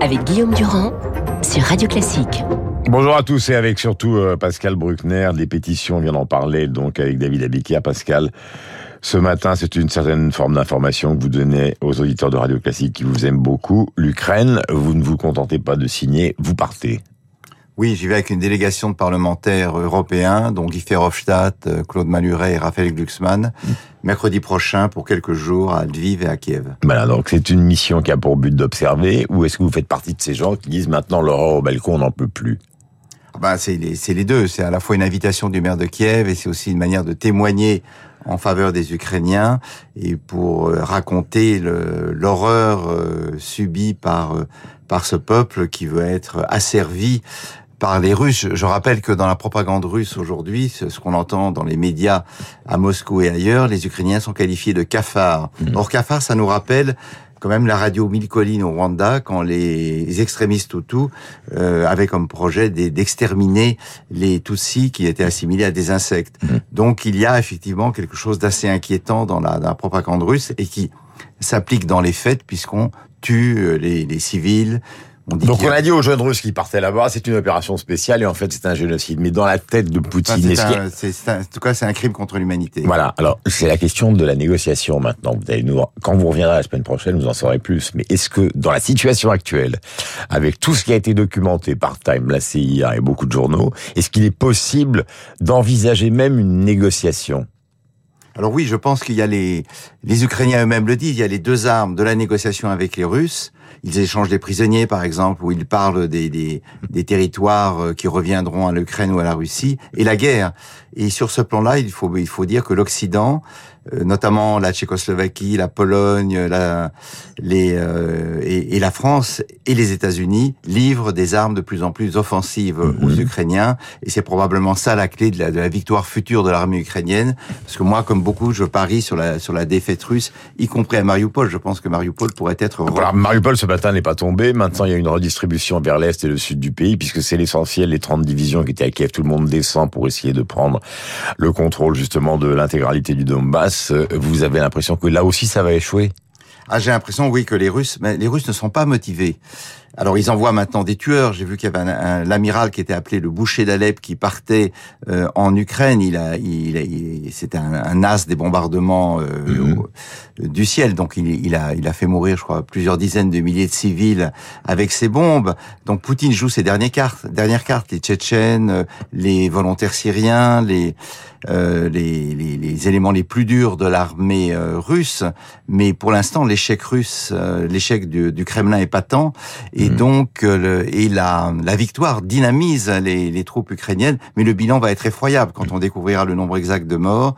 avec Guillaume Durand sur Radio Classique. Bonjour à tous et avec surtout euh, Pascal Bruckner, des pétitions, on vient d'en parler donc avec David Abikia. Pascal, ce matin, c'est une certaine forme d'information que vous donnez aux auditeurs de Radio Classique qui vous aiment beaucoup. L'Ukraine, vous ne vous contentez pas de signer, vous partez. Oui, j'y vais avec une délégation de parlementaires européens, dont Guy Verhofstadt, euh, Claude Maluret et Raphaël Glucksmann, mercredi prochain pour quelques jours à Lviv et à Kiev. Voilà, donc c'est une mission qui a pour but d'observer, ou est-ce que vous faites partie de ces gens qui disent maintenant l'aurore au balcon, on n'en peut plus? Bah, c'est les, les, deux. C'est à la fois une invitation du maire de Kiev et c'est aussi une manière de témoigner en faveur des Ukrainiens et pour euh, raconter l'horreur euh, subie par par ce peuple qui veut être asservi par les Russes. Je rappelle que dans la propagande russe aujourd'hui, ce qu'on entend dans les médias à Moscou et ailleurs, les Ukrainiens sont qualifiés de cafards. Mmh. Or, cafard, ça nous rappelle quand même la radio Mille Collines au Rwanda, quand les extrémistes Hutus euh, avaient comme projet d'exterminer les Tutsis qui étaient assimilés à des insectes. Mmh. Donc il y a effectivement quelque chose d'assez inquiétant dans la, dans la propagande russe et qui s'applique dans les faits puisqu'on tue euh, les, les civils, donc on a dit aux jeunes Russes qui partaient là-bas, c'est une opération spéciale et en fait c'est un génocide. Mais dans la tête de Poutine, enfin, en tout cas c'est un crime contre l'humanité. Voilà. Alors c'est la question de la négociation maintenant. Vous allez nous, quand vous reviendrez la semaine prochaine, vous en saurez plus. Mais est-ce que dans la situation actuelle, avec tout ce qui a été documenté par Time, la CIA et beaucoup de journaux, est-ce qu'il est possible d'envisager même une négociation? Alors oui, je pense qu'il y a les les Ukrainiens eux-mêmes le disent, il y a les deux armes de la négociation avec les Russes ils échangent des prisonniers, par exemple, où ils parlent des, des, des territoires euh, qui reviendront à l'Ukraine ou à la Russie, et la guerre. Et sur ce plan-là, il faut, il faut dire que l'Occident notamment la Tchécoslovaquie, la Pologne, la, les, euh, et, et, la France et les États-Unis livrent des armes de plus en plus offensives aux mhm. Ukrainiens. Et c'est probablement ça la clé de la, de la victoire future de l'armée ukrainienne. Parce que moi, comme beaucoup, je parie sur la, sur la défaite russe, y compris à Mariupol. Je pense que Mariupol pourrait être... Alors, Mariupol, ce matin, n'est pas tombé. Maintenant, il y a une redistribution vers l'Est et le Sud du pays, puisque c'est l'essentiel. Les 30 divisions qui étaient à Kiev, tout le monde descend pour essayer de prendre le contrôle, justement, de l'intégralité du Donbass vous avez l'impression que là aussi ça va échouer? Ah, j'ai l'impression, oui, que les Russes, mais les Russes ne sont pas motivés. Alors ils envoient maintenant des tueurs. J'ai vu qu'il y avait l'amiral qui était appelé le boucher d'Alep qui partait euh, en Ukraine. Il a, il, c'était un, as des bombardements euh, mhm. du ciel. Donc il, il, a, il a fait mourir, je crois, plusieurs dizaines de milliers de civils avec ses bombes. Donc Poutine joue ses dernières cartes, dernières cartes, les Tchétchènes, euh, les volontaires syriens, les euh, les, les, les, éléments les plus durs de l'armée euh, russe, mais pour l'instant l'échec russe, euh, l'échec du, du, Kremlin est patent, et hmm. donc le, et la, la victoire dynamise les, les, troupes ukrainiennes, mais le bilan va être effroyable quand on découvrira le nombre exact de morts.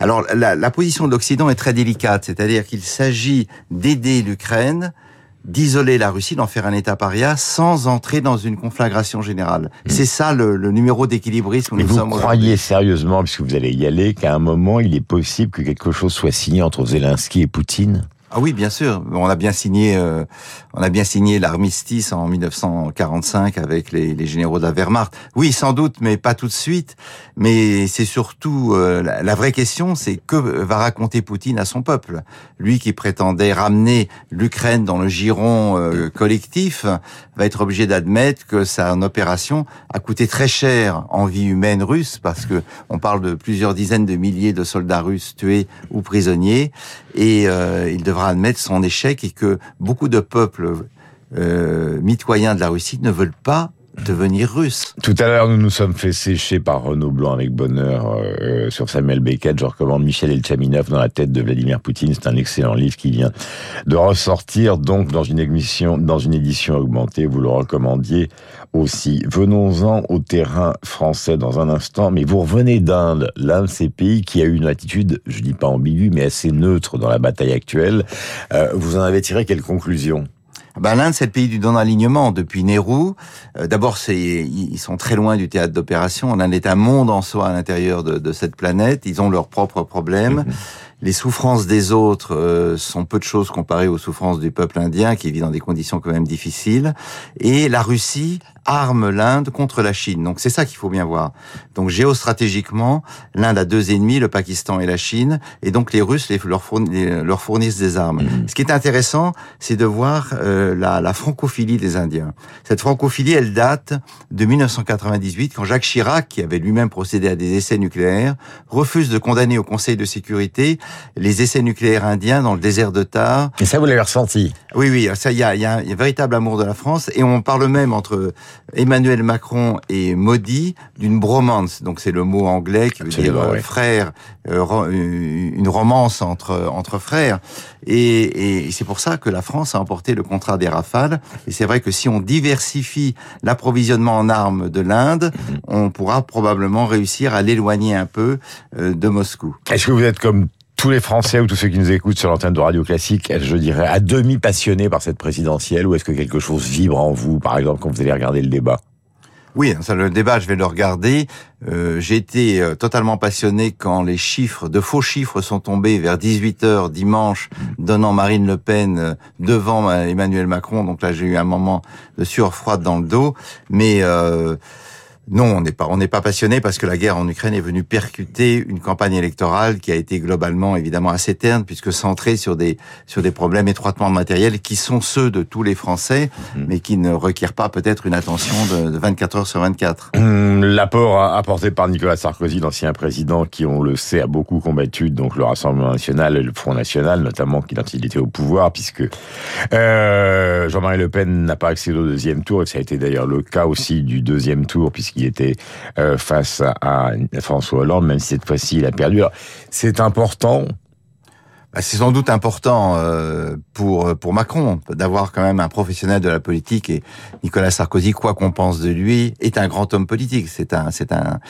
Alors la, la position de l'Occident est très délicate, c'est-à-dire qu'il s'agit d'aider l'Ukraine d'isoler la Russie, d'en faire un État paria, sans entrer dans une conflagration générale. Hmm. C'est ça le, le numéro d'équilibrisme. Mais vous croyez sérieusement, puisque vous allez y aller, qu'à un moment, il est possible que quelque chose soit signé entre Zelensky et Poutine? Ah oui, bien sûr. On a bien signé, euh, on a bien signé l'armistice en 1945 avec les, les, généraux de la Wehrmacht. Oui, sans doute, mais pas tout de suite. Mais c'est surtout euh, la, vraie question, c'est que va raconter Poutine à son peuple? Lui qui prétendait ramener l'Ukraine dans le giron euh, collectif, va être obligé d'admettre que sa opération a coûté très cher en vie humaine russe, parce que on parle de plusieurs dizaines de milliers de soldats russes tués ou prisonniers, et il devra admettre son échec et que beaucoup de peuples euh, mitoyens de la Russie ne veulent pas devenir russes. Tout à l'heure, nous nous sommes fait sécher par Renaud Blanc avec bonheur euh, sur Samuel Beckett. Je recommande Michel Elchaminov dans la tête de Vladimir Poutine. C'est un excellent livre qui vient de ressortir donc dans une dans une édition augmentée. Vous le recommandiez aussi. Venons-en au terrain français dans un instant, mais vous revenez d'Inde, l'un de ces pays qui a eu une attitude, je dis pas ambiguë, mais assez neutre dans la bataille actuelle. Euh, vous en avez tiré quelles conclusions ben, L'Inde, c'est le pays du non-alignement depuis Nehru. Euh, d'abord, ils sont très loin du théâtre d'opération. L'Inde est un monde en soi à l'intérieur de, de, cette planète. Ils ont leurs propres problèmes. Mhm. Les souffrances des autres euh, sont peu de choses comparées aux souffrances du peuple indien qui vit dans des conditions quand même difficiles. Et la Russie arme l'Inde contre la Chine. Donc c'est ça qu'il faut bien voir. Donc géostratégiquement, l'Inde a deux ennemis, le Pakistan et la Chine, et donc les Russes les, leur, fournissent, des armes. Mm-hmm. Ce qui est intéressant, c'est de voir euh, la, la francophilie des Indiens. Cette francophilie, elle date de 1998, quand Jacques Chirac, qui avait lui-même procédé à des essais nucléaires, refuse de condamner au Conseil de sécurité les essais nucléaires indiens dans le désert de Tar. Et ça, vous l'avez ressenti? Oui, oui, ça, il y a, y a un véritable amour de la France, et on parle même entre Emmanuel Macron et Modi d'une bromance. Donc c'est le mot anglais qui veut dire euh, frère, euh, euh, une romance entre entre frères. Et, et c'est pour ça que la France a emporté le contrat des Rafales. Et c'est vrai que si on diversifie l'approvisionnement en armes de l'Inde, mhm. on pourra probablement réussir à l'éloigner un peu de Moscou. Est-ce que vous êtes comme tous les Français ou tous ceux qui nous écoutent sur l'antenne de Radio Classique, je dirais, à demi passionnés par cette présidentielle ou est-ce que quelque chose vibre en vous, par exemple, quand vous allez regarder le débat? Oui, ça, le débat, je vais le regarder. Euh, J'ai été euh, totalement passionné quand les chiffres, de faux chiffres, sont tombés vers 18 h dimanche, donnant Marine Le Pen euh, devant Emmanuel Macron. Donc là, j'ai eu un moment de sueur froide dans le dos. Mais euh, non, on n'est pas, on n'est pas passionné parce que la guerre en Ukraine est venue percuter une campagne électorale qui a été globalement évidemment assez terne puisque centrée sur des sur des problèmes étroitement matériels qui sont ceux de tous les Français, mhm. mais qui ne requièrent pas peut-être une attention de, 24 heures sur 24. Hum, l'apport apporté par Nicolas Sarkozy, l'ancien président, qui on le sait a beaucoup combattu donc le Rassemblement national et le Front national, notamment quand il était au pouvoir, puisque euh, Jean-Marie Le Pen n'a pas accédé au deuxième tour et ça a été d'ailleurs le cas aussi du deuxième tour puisqu'il il était euh, face à François Hollande, même si cette fois-ci il a perdu. C'est important c'est sans doute important euh, pour pour Macron d'avoir quand même un professionnel de la politique et Nicolas Sarkozy, quoi qu'on pense de lui, est un grand homme politique. C'est un c'est un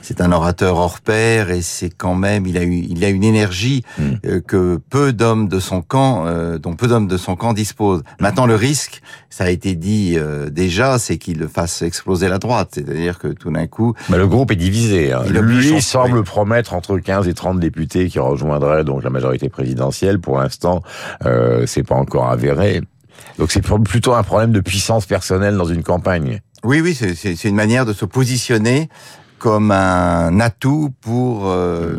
c'est un orateur hors pair et c'est quand même il a eu il a une énergie hmm. euh, que peu d'hommes de son camp euh, dont peu d'hommes de son camp disposent. Maintenant le risque, ça a été dit déjà, c'est qu'il fasse exploser la droite, c'est-à-dire que tout d'un coup. Mais le groupe est divisé. Hein. Lui semble promettre entre 15 et 30 députés qui rejoindraient donc la majorité présidentielle pour l'instant, euh, c'est pas encore avéré. Donc c'est plutôt un problème de puissance personnelle dans une campagne. Oui, oui, c'est une manière de se positionner comme un atout pour euh,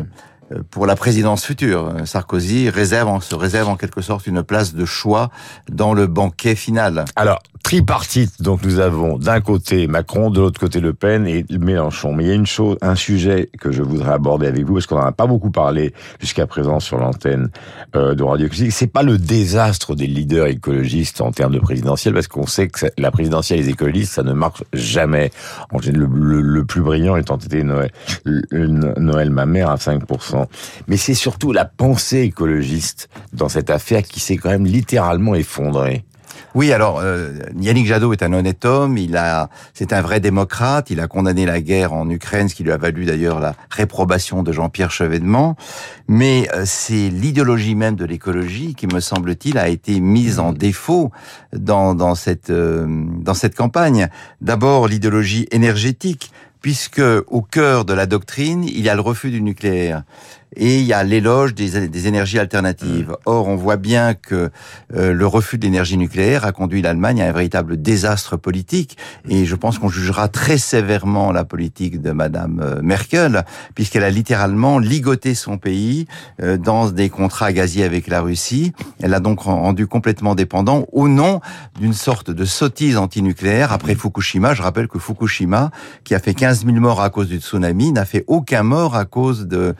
pour la présidence future. Sarkozy réserve, se réserve en quelque sorte une place de choix dans le banquet final. Alors, tripartite. Donc nous avons d'un côté Macron, de l'autre côté Le Pen et Mélenchon. Mais il y a une chose, un sujet que je voudrais aborder avec vous parce qu'on n'en a pas beaucoup parlé jusqu'à présent sur l'antenne euh, de Radio Classique. C'est pas le désastre des leaders écologistes en termes de présidentielle parce qu'on sait que la présidentielle des écologistes ça ne marche jamais. En général, le, le, plus brillant étant été Noël, Noël ma mère à 5%. Mais c'est surtout la pensée écologiste dans cette affaire qui s'est quand même littéralement effondrée. Oui, alors euh, Yannick Jadot est un honnête homme. Il a, c'est un vrai démocrate. Il a condamné la guerre en Ukraine, ce qui lui a valu d'ailleurs la réprobation de Jean-Pierre Chevènement. Mais euh, c'est l'idéologie même de l'écologie qui, me semble-t-il, a été mise en défaut dans dans cette euh, dans cette campagne. D'abord l'idéologie énergétique puisque au cœur de la doctrine, il y a le refus du nucléaire et il y a l'éloge des, des, énergies alternatives. Mmh. Or, on voit bien que euh, le refus de l'énergie nucléaire a conduit l'Allemagne à un véritable désastre politique, et je pense qu'on jugera très sévèrement la politique de Madame euh, Merkel, puisqu'elle a littéralement ligoté son pays euh, dans des contrats gaziers avec la Russie. Elle l'a donc rendu complètement dépendant au nom d'une sorte de sottise antinucléaire après mmh. Fukushima. Je rappelle que Fukushima, qui a fait 15 000 morts à cause du tsunami, n'a fait aucun mort à cause de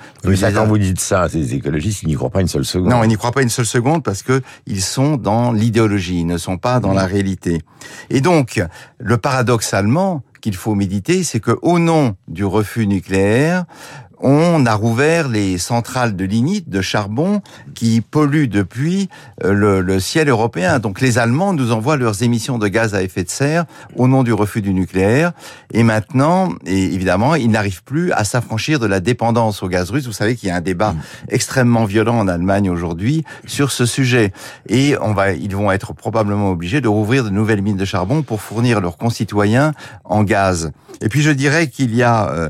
quand vous dites ça ces écologistes, ils n'y croient pas une seule seconde. Non, ils n'y croient pas une seule seconde parce que ils sont dans l'idéologie, ils ne sont pas dans la réalité. Et donc, le paradoxe allemand qu'il faut méditer, c'est que au nom du refus nucléaire, on a rouvert les centrales de lignite, de charbon, qui polluent depuis euh, le, ciel européen. Donc les Allemands nous envoient leurs émissions de gaz à effet de serre au nom du refus du nucléaire. Et maintenant, et évidemment, ils n'arrivent plus à s'affranchir de la dépendance au gaz russe. Vous savez qu'il y a un débat mmh. extrêmement violent en Allemagne aujourd'hui sur ce sujet. Et on va, ils vont être probablement obligés de rouvrir de nouvelles mines de charbon pour fournir leurs concitoyens en gaz. Et puis je dirais qu'il y a euh,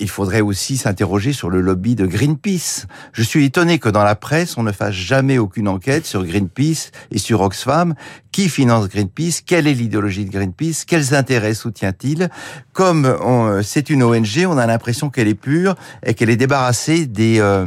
il faudrait aussi s'interroger sur le lobby de Greenpeace. Je suis étonné que dans la presse, on ne fasse jamais aucune enquête sur Greenpeace et sur Oxfam. Qui finance Greenpeace? Quelle est l'idéologie de Greenpeace? Quels intérêts soutient-il? Comme c'est une ONG, on a l'impression qu'elle est pure et qu'elle est débarrassée des, euh,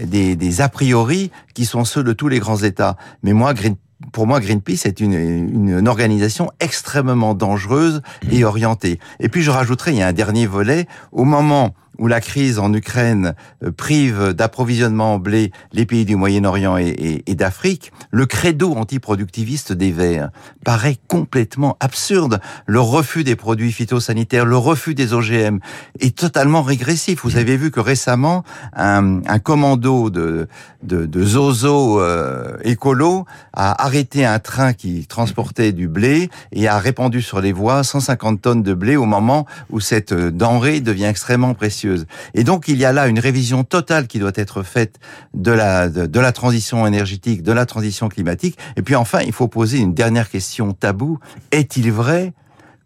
des, des a priori qui sont ceux de tous les grands États. Mais moi, Greenpeace pour moi, Greenpeace est une, une, organisation extrêmement dangereuse et orientée. Et puis, je rajouterai, il y a un dernier volet. Au moment où la crise en Ukraine euh, prive d'approvisionnement en blé les pays du Moyen-Orient et, d'Afrique, le credo antiproductiviste des Verts paraît complètement absurde. Le refus des produits phytosanitaires, le refus des OGM est totalement régressif. Vous avez vu que récemment, un, commando de, de, zozo euh, écolo a arrêté un train qui transportait du blé et a répandu sur les voies 150 tonnes de blé au moment où cette denrée devient extrêmement précieuse. Et donc il y a là une révision totale qui doit être faite de la de, la transition énergétique, de la transition climatique. Et puis enfin, il faut poser une dernière question taboue est-il vrai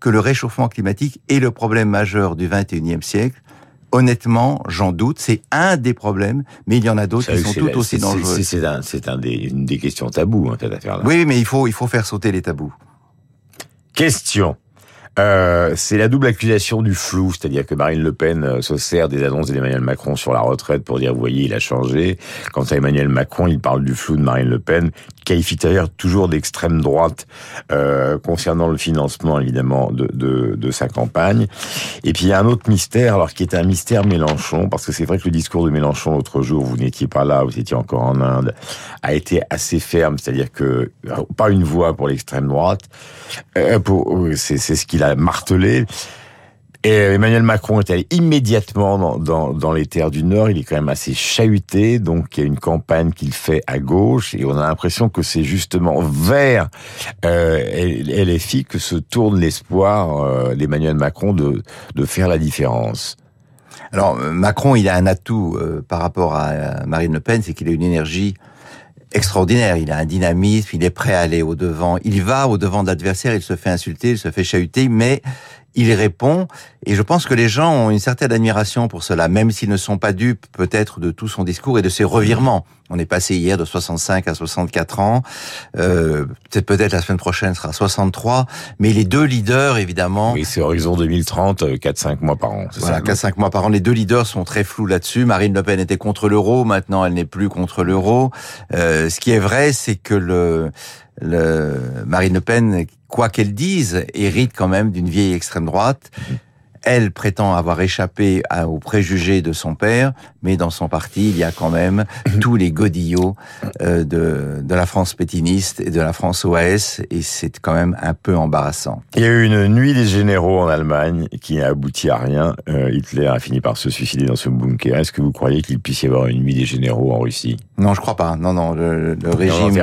que le réchauffement climatique est le problème majeur du 21e siècle? Honnêtement, j'en doute. C'est un des problèmes, mais il y en a d'autres qui sont tout aussi dangereux. C'est un, un des, une des questions taboues, hein, cette affaire-là. Oui, mais il faut, il faut faire sauter les tabous. Question. Euh, c'est la double accusation du flou, c'est-à-dire que Marine Le Pen euh, se sert des annonces d'Emmanuel Macron sur la retraite pour dire, vous voyez, il a changé. Quant à Emmanuel Macron, il parle du flou de Marine Le Pen, qualifie d'ailleurs toujours d'extrême droite euh, concernant le financement, évidemment, de, de, de, sa campagne. Et puis il y a un autre mystère, alors qui est un mystère Mélenchon, parce que c'est vrai que le discours de Mélenchon l'autre jour, vous n'étiez pas là, vous étiez encore en Inde, a été assez ferme, c'est-à-dire que pas une voix pour l'extrême droite, euh, c'est ce qu'il a martelé. Et Emmanuel Macron est allé immédiatement dans, dans, les terres du Nord. Il est quand même assez chahuté, donc il y a une campagne qu'il fait à gauche, et on a l'impression que c'est justement vers euh, LFI que se tourne l'espoir euh, d'Emmanuel Macron de, de faire la différence. Alors Macron, il a un atout euh, par rapport à Marine Le Pen, c'est qu'il a une énergie extraordinaire. Il a un dynamisme, il est prêt à aller au devant. Il va au devant de l'adversaire, il se fait insulter, il se fait chahuter, mais il répond. Et je pense que les gens ont une certaine admiration pour cela, même s'ils ne sont pas dupes peut-être de tout son discours et de ses revirements. On est passé hier de 65 à 64 ans. Euh, peut-être peut-être la semaine prochaine sera 63. Mais les deux leaders, évidemment. Oui, c'est horizon 2030, 4-5 euh, mois par an. Voilà, 4-5 mois par an. Les deux leaders sont très flous là-dessus. Marine Le Pen était contre l'euro. Maintenant, elle n'est plus contre l'euro. Euh, ce qui est vrai, c'est que le le, Marine Le Pen, quoi qu'elle dise, hérite quand même d'une vieille extrême droite. Elle prétend avoir échappé aux préjugés de son père, mais dans son parti, il y a quand même tous les godillots euh, de, de la France pétiniste et de la France OAS, et c'est quand même un peu embarrassant. Il y a eu une nuit des généraux en Allemagne qui n'a abouti à rien. Euh, Hitler a fini par se suicider dans ce bunker. Est-ce que vous croyez qu'il puisse y avoir une nuit des généraux en Russie? Non, je crois pas. Non, non, le, le régime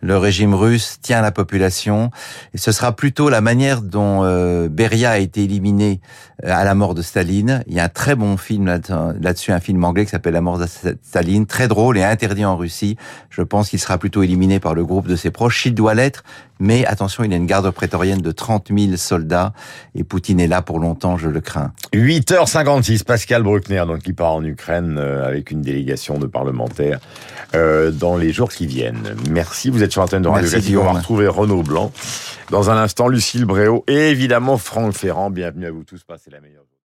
le régime russe tient la population. Et ce sera plutôt la manière dont euh, Beria a été éliminé euh, à la mort de Staline. Il y a un très bon film là-dessus, un film anglais qui s'appelle La mort de Staline, très drôle et interdit en Russie. Je pense qu'il sera plutôt éliminé par le groupe de ses proches. Il doit l'être, mais attention, il y a une garde prétorienne de 30 000 soldats et Poutine est là pour longtemps, je le crains. 8h56, Pascal Bruckner, donc qui part en Ukraine euh, avec une délégation de parlementaires dans les jours qui viennent. Merci, vous êtes sur l'antenne de Radio Classique. On va retrouver Renaud Blanc. Dans un instant, Lucille Bréau et évidemment Franck Ferrand. Bienvenue à vous tous. Passez la meilleure